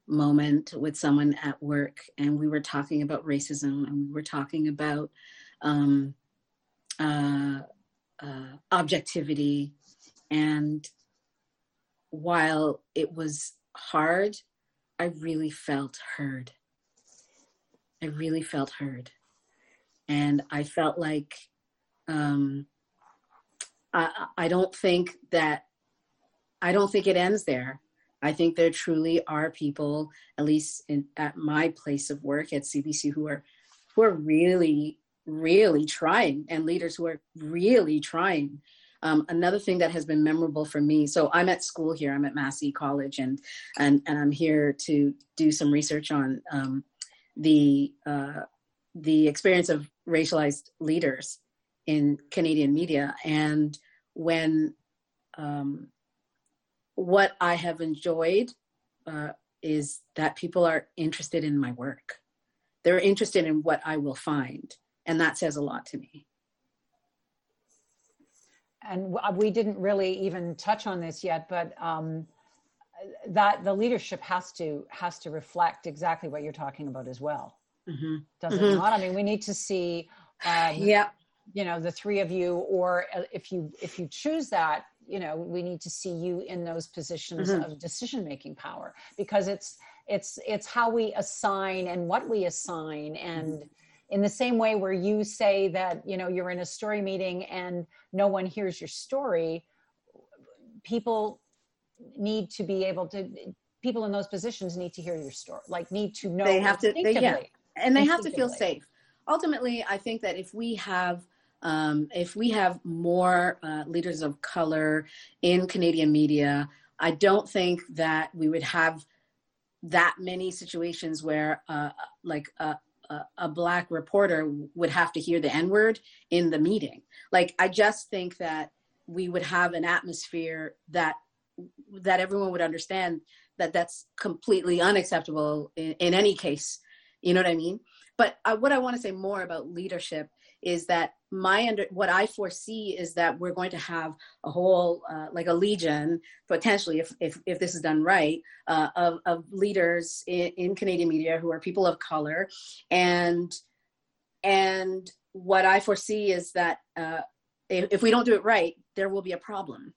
moment with someone at work, and we were talking about racism, and we were talking about um, uh, uh, objectivity. And while it was hard, I really felt heard. I really felt heard and I felt like um, I, I don't think that I don't think it ends there. I think there truly are people, at least in, at my place of work at CBC, who are who are really, really trying, and leaders who are really trying. Um, another thing that has been memorable for me. So I'm at school here. I'm at Massey College, and and and I'm here to do some research on um, the uh, the experience of racialized leaders in Canadian media. And when um, what I have enjoyed uh, is that people are interested in my work. They're interested in what I will find. And that says a lot to me. And we didn't really even touch on this yet, but um, that the leadership has to has to reflect exactly what you're talking about as well mm-hmm. does mm-hmm. not? I mean, we need to see, um, yeah, you know, the three of you, or uh, if you if you choose that, you know, we need to see you in those positions mm-hmm. of decision making power because it's it's it's how we assign and what we assign and. In the same way, where you say that you know you're in a story meeting and no one hears your story, people need to be able to people in those positions need to hear your story like need to know they have to they, yeah and they have to feel safe. Ultimately i think that if we have um, if we have more uh, leaders of color in canadian media i don't think that we would have that many situations where uh, like a, a, a black reporter would have to hear the n word in the meeting. Like i just think that we would have an atmosphere that that everyone would understand that that's completely unacceptable in, in any case you know what I mean? But uh, what I want to say more about leadership is that my under what I foresee is that we're going to have a whole uh, like a legion potentially if if, if this is done right uh, of of leaders in, in Canadian media who are people of color and and what I foresee is that uh, if, if we don't do it right, there will be a problem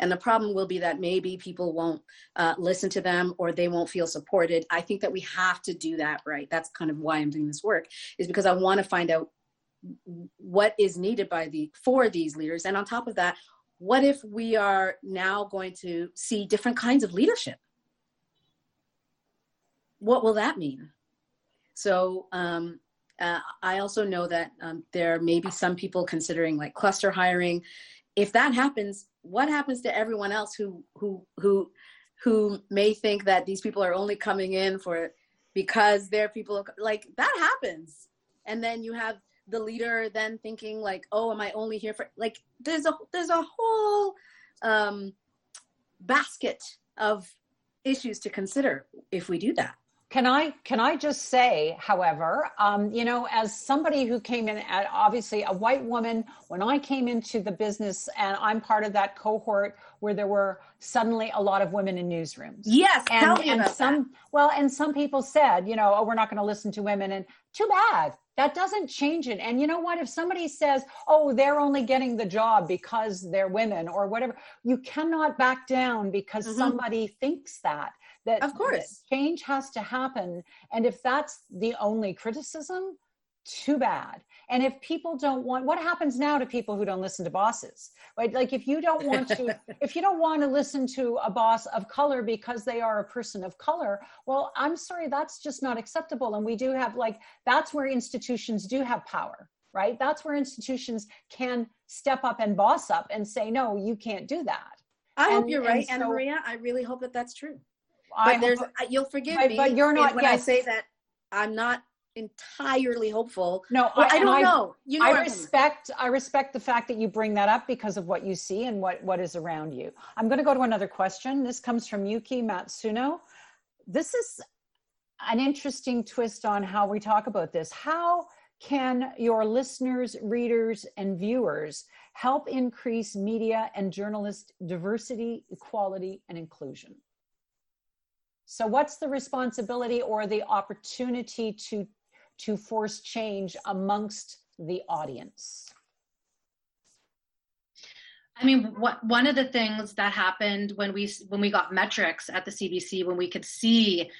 and the problem will be that maybe people won't uh, listen to them or they won't feel supported. I think that we have to do that right? That's kind of why i'm doing this work is because i want to find out what is needed by the for these leaders. And on top of that what if we are now going to see different kinds of leadership? What will that mean? So um, uh, I also know that um, there may be some people considering like cluster hiring. If that happens, what happens to everyone else who who who who may think that these people are only coming in for because they're people like that happens, and then you have the leader then thinking like, oh, am I only here for like? There's a there's a whole um, basket of issues to consider if we do that. Can I can I just say, however, um, you know, as somebody who came in at obviously a white woman, when I came into the business, and I'm part of that cohort where there were suddenly a lot of women in newsrooms. Yes, and, tell me and about some that. well, and some people said, you know, oh, we're not going to listen to women, and too bad. That doesn't change it. And you know what? If somebody says, oh, they're only getting the job because they're women or whatever, you cannot back down because Mhm. somebody thinks that that Of course. that change has to happen and if that's the only criticism too bad and if people don't want what happens now to people who don't listen to bosses right like if you don't want to if you don't want to listen to a boss of color because they are a person of color well i'm sorry that's just not acceptable and we do have like that's where institutions do have power right that's where institutions can step up and boss up and say no you can't do that I hope you're right, Anna so- Maria. I really hope that that's true. I But there's, you'll forgive me. but you're not- when I say that. I'm not entirely hopeful. no Well, I, and don't know. You know, I respect I respect the fact that you bring that up because of what you see and what what is around you. I'm going to go to another question. This comes from Yuki Matsuno. This is an interesting twist on how we talk about this. How can your listeners, readers, and viewers help increase media and journalist diversity, equality, and inclusion? So, what's the responsibility or the opportunity to to force change amongst the audience? I mean, what, one of the things that happened when we when we got metrics at the CBC, when we could see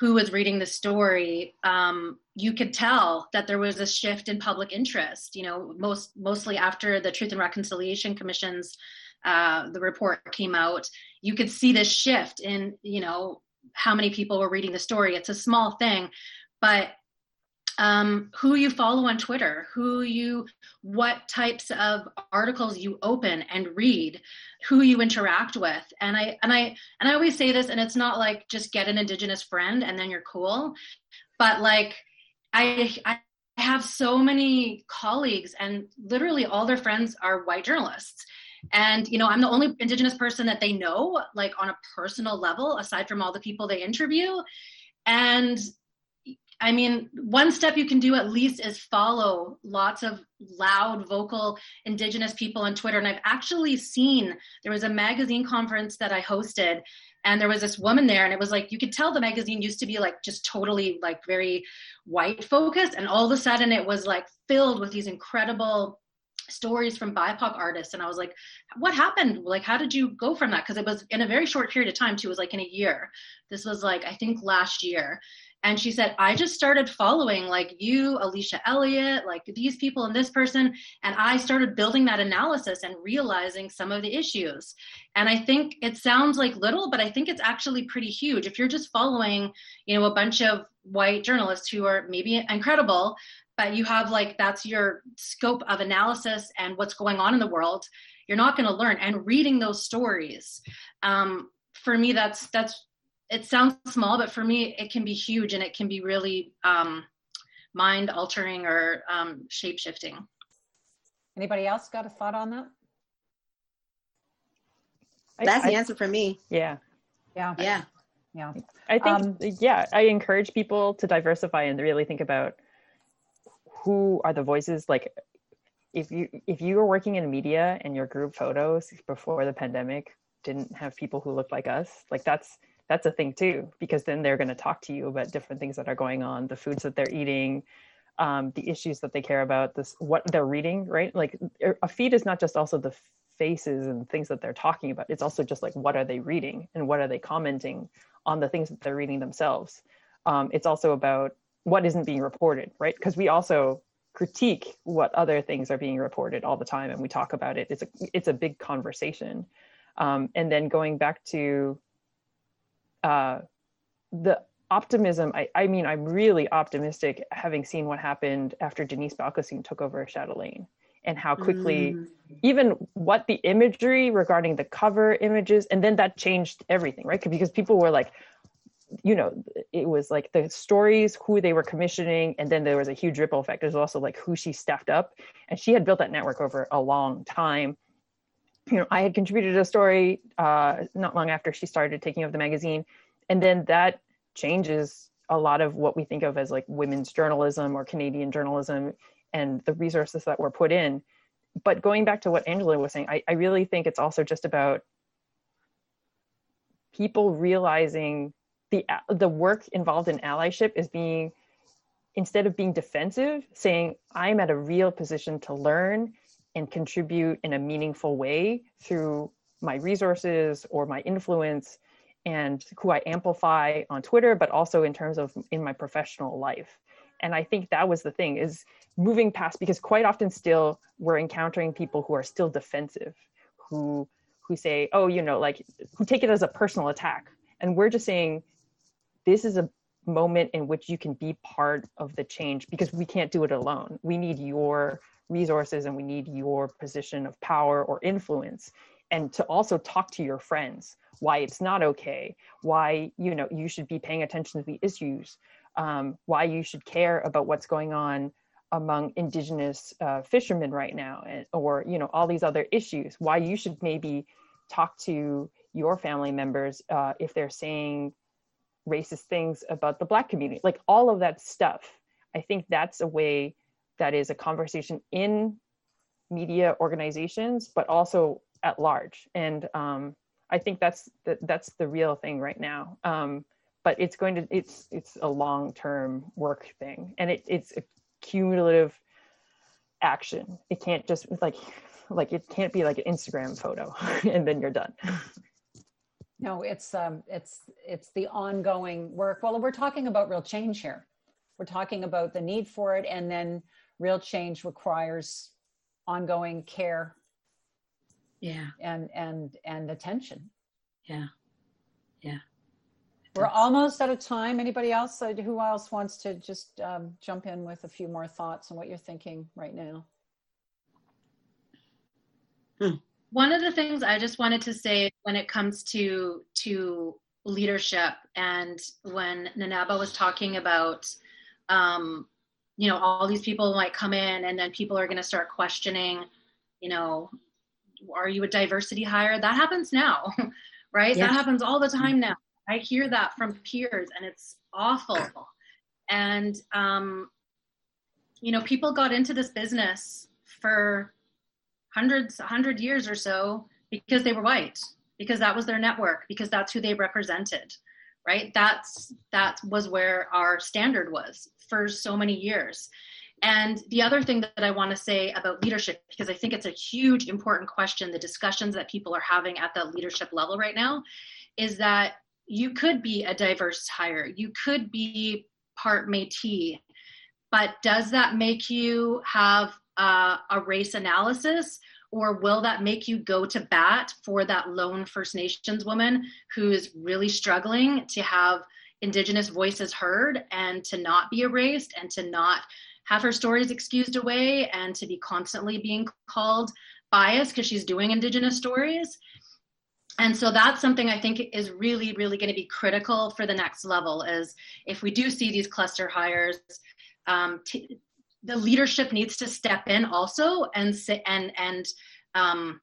who was reading the story, um, you could tell that there was a shift in public interest. You know, most mostly after the Truth and Reconciliation Commission's uh, the report came out, you could see this shift in you know how many people were reading the story. It's a small thing, but um, who you follow on Twitter, who you, what types of articles you open and read, who you interact with, and I and I and I always say this, and it's not like just get an Indigenous friend and then you're cool, but like I I have so many colleagues, and literally all their friends are white journalists. And you know, I'm the only indigenous person that they know, like on a personal level, aside from all the people they interview. And I mean, one step you can do at least is follow lots of loud, vocal Indigenous people on Twitter. And I've actually seen there was a magazine conference that I hosted, and there was this woman there, and it was like you could tell the magazine used to be like just totally like very white focused, and all of a sudden it was like filled with these incredible stories from BIPOC artists. And I was like, what happened? Like, how did you go from that? Because it was in a very short period of time, too. It was like in a year. This was like, I think last year. And she said, I just started following like you, Alicia Elliott, like these people and this person. And I started building that analysis and realizing some of the issues. And I think it sounds like little, but I think it's actually pretty huge. If you're just following, you know, a bunch of white journalists who are maybe incredible, but you have like that's your scope of analysis and what's going on in the world, you're not going to learn. And reading those stories, um, for me, that's that's it sounds small, but for me, it can be huge and it can be really um, mind altering or um, shape shifting. Anybody else got a thought on that? I- That's the I- answer for me. Yeah. Yeah, Yeah. yeah. I think, Um, yeah, I encourage people to diversify and really think about who are the voices. Like, if you if you were working in media and your group photos before the pandemic didn't have people who looked like us, like that's that's a thing too, because then they're going to talk to you about different things that are going on, the foods that they're eating, um, the issues that they care about, this what they're reading, right? Like a feed is not just also the faces and things that they're talking about it's also just like what are they reading and what are they commenting on the things that they're reading themselves um, it's also about what isn't being reported right? Because we also critique what other things are being reported all the time and we talk about it. It's a it's a big conversation. Um, and then going back to uh, the optimism I, I mean i'm really optimistic having seen what happened after Denise Balkissoon took over chatelaine and how quickly mm. even what the imagery regarding the cover images and then that changed everything right? Because people were like you know it was like the stories who they were commissioning and then there was a huge ripple effect. There's also like who she staffed up. And she had built that network over a long time. You know i had contributed a story uh, not long after she started taking over the magazine. And then that changes a lot of what we think of as like women's journalism or canadian journalism and the resources that were put in. But going back to what angela was saying I, I really think it's also just about people realizing the the work involved in allyship is being instead of being defensive saying i'm at a real position to learn and contribute in a meaningful way through my resources or my influence and who i amplify on twitter but also in terms of in my professional life. And i think that was the thing is moving past because quite often still we're encountering people who are still defensive who who say oh you know like who take it as a personal attack. And we're just saying this is a moment in which you can be part of the change because we can't do it alone. We need your resources and we need your position of power or influence and to also talk to your friends why it's not okay why you know you should be paying attention to the issues um, why you should care about what's going on among indigenous uh, fishermen right now and, or you know all these other issues why you should maybe talk to your family members uh, if they're saying racist things about the black community like all of that stuff. I think that's a way that is a conversation in media organizations but also at large. And um, i think that's the, that's the real thing right now. Um, but it's going to it's it's a long term work thing and it, it's a cumulative action. It can't just like like it can't be like an instagram photo and then you're done no, it's um, it's it's the ongoing work. Well, we're talking about real change here. We're talking about the need for it, and then real change requires ongoing care. Yeah. And and and attention. Yeah. Yeah. We're almost out of time. Anybody else? Uh, who else wants to just um, jump in with a few more thoughts on what you're thinking right now? Hmm one of the things I just wanted to say when it comes to to leadership and when Nana aba was talking about um, you know all these people might come in and then people are going to start questioning you know are you a diversity hire? That happens now right? Yes. that happens all the time now. I hear that from peers and it's awful. And um, you know people got into this business for hundreds, hundred years or so because they were white, because that was their network, because that's who they represented, right? That's that was where our standard was for so many years. And the other thing that I want to say about leadership, because I think it's a huge important question, the discussions that people are having at the leadership level right now, is that you could be a diverse hire, you could be part Métis, but does that make you have uh, a race analysis or will that make you go to bat for that lone First Nations woman who is really struggling to have Indigenous voices heard and to not be erased and to not have her stories excused away and to be constantly being called biased because she's doing Indigenous stories? And so that's something I think is really, really going to be critical for the next level is if we do see these cluster hires, um, t- the leadership needs to step in also and sit and and um,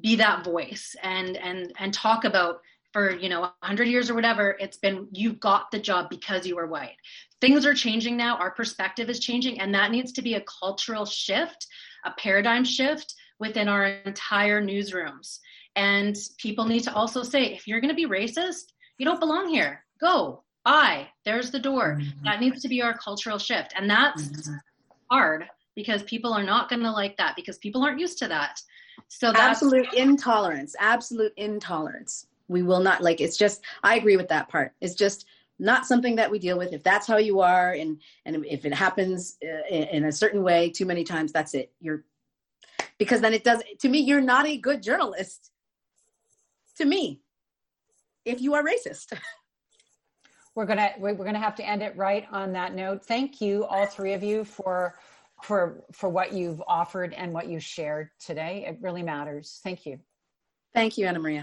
be that voice and and and talk about for you know 100 years or whatever it's been you got the job because you were white. Things are changing now. Our perspective is changing and that needs to be a cultural shift a paradigm shift within our entire newsrooms. And people need to also say if you're going to be racist you don't belong here. Go. I there's the door. Mm-hmm. that needs to be our cultural shift and that's mm-hmm hard because people are not going to like that because people aren't used to that. So absolute intolerance absolute intolerance. We will not like it's just i agree with that part. It's just not something that we deal with. If that's how you are and and if it happens uh, in a certain way too many times that's it. You're because then it does to me you're not a good journalist. To me if you are racist we're gonna we're gonna have to end it right on that note. Thank you, all three of you, for for for what you've offered and what you shared today. It really matters. Thank you. thank you anna maria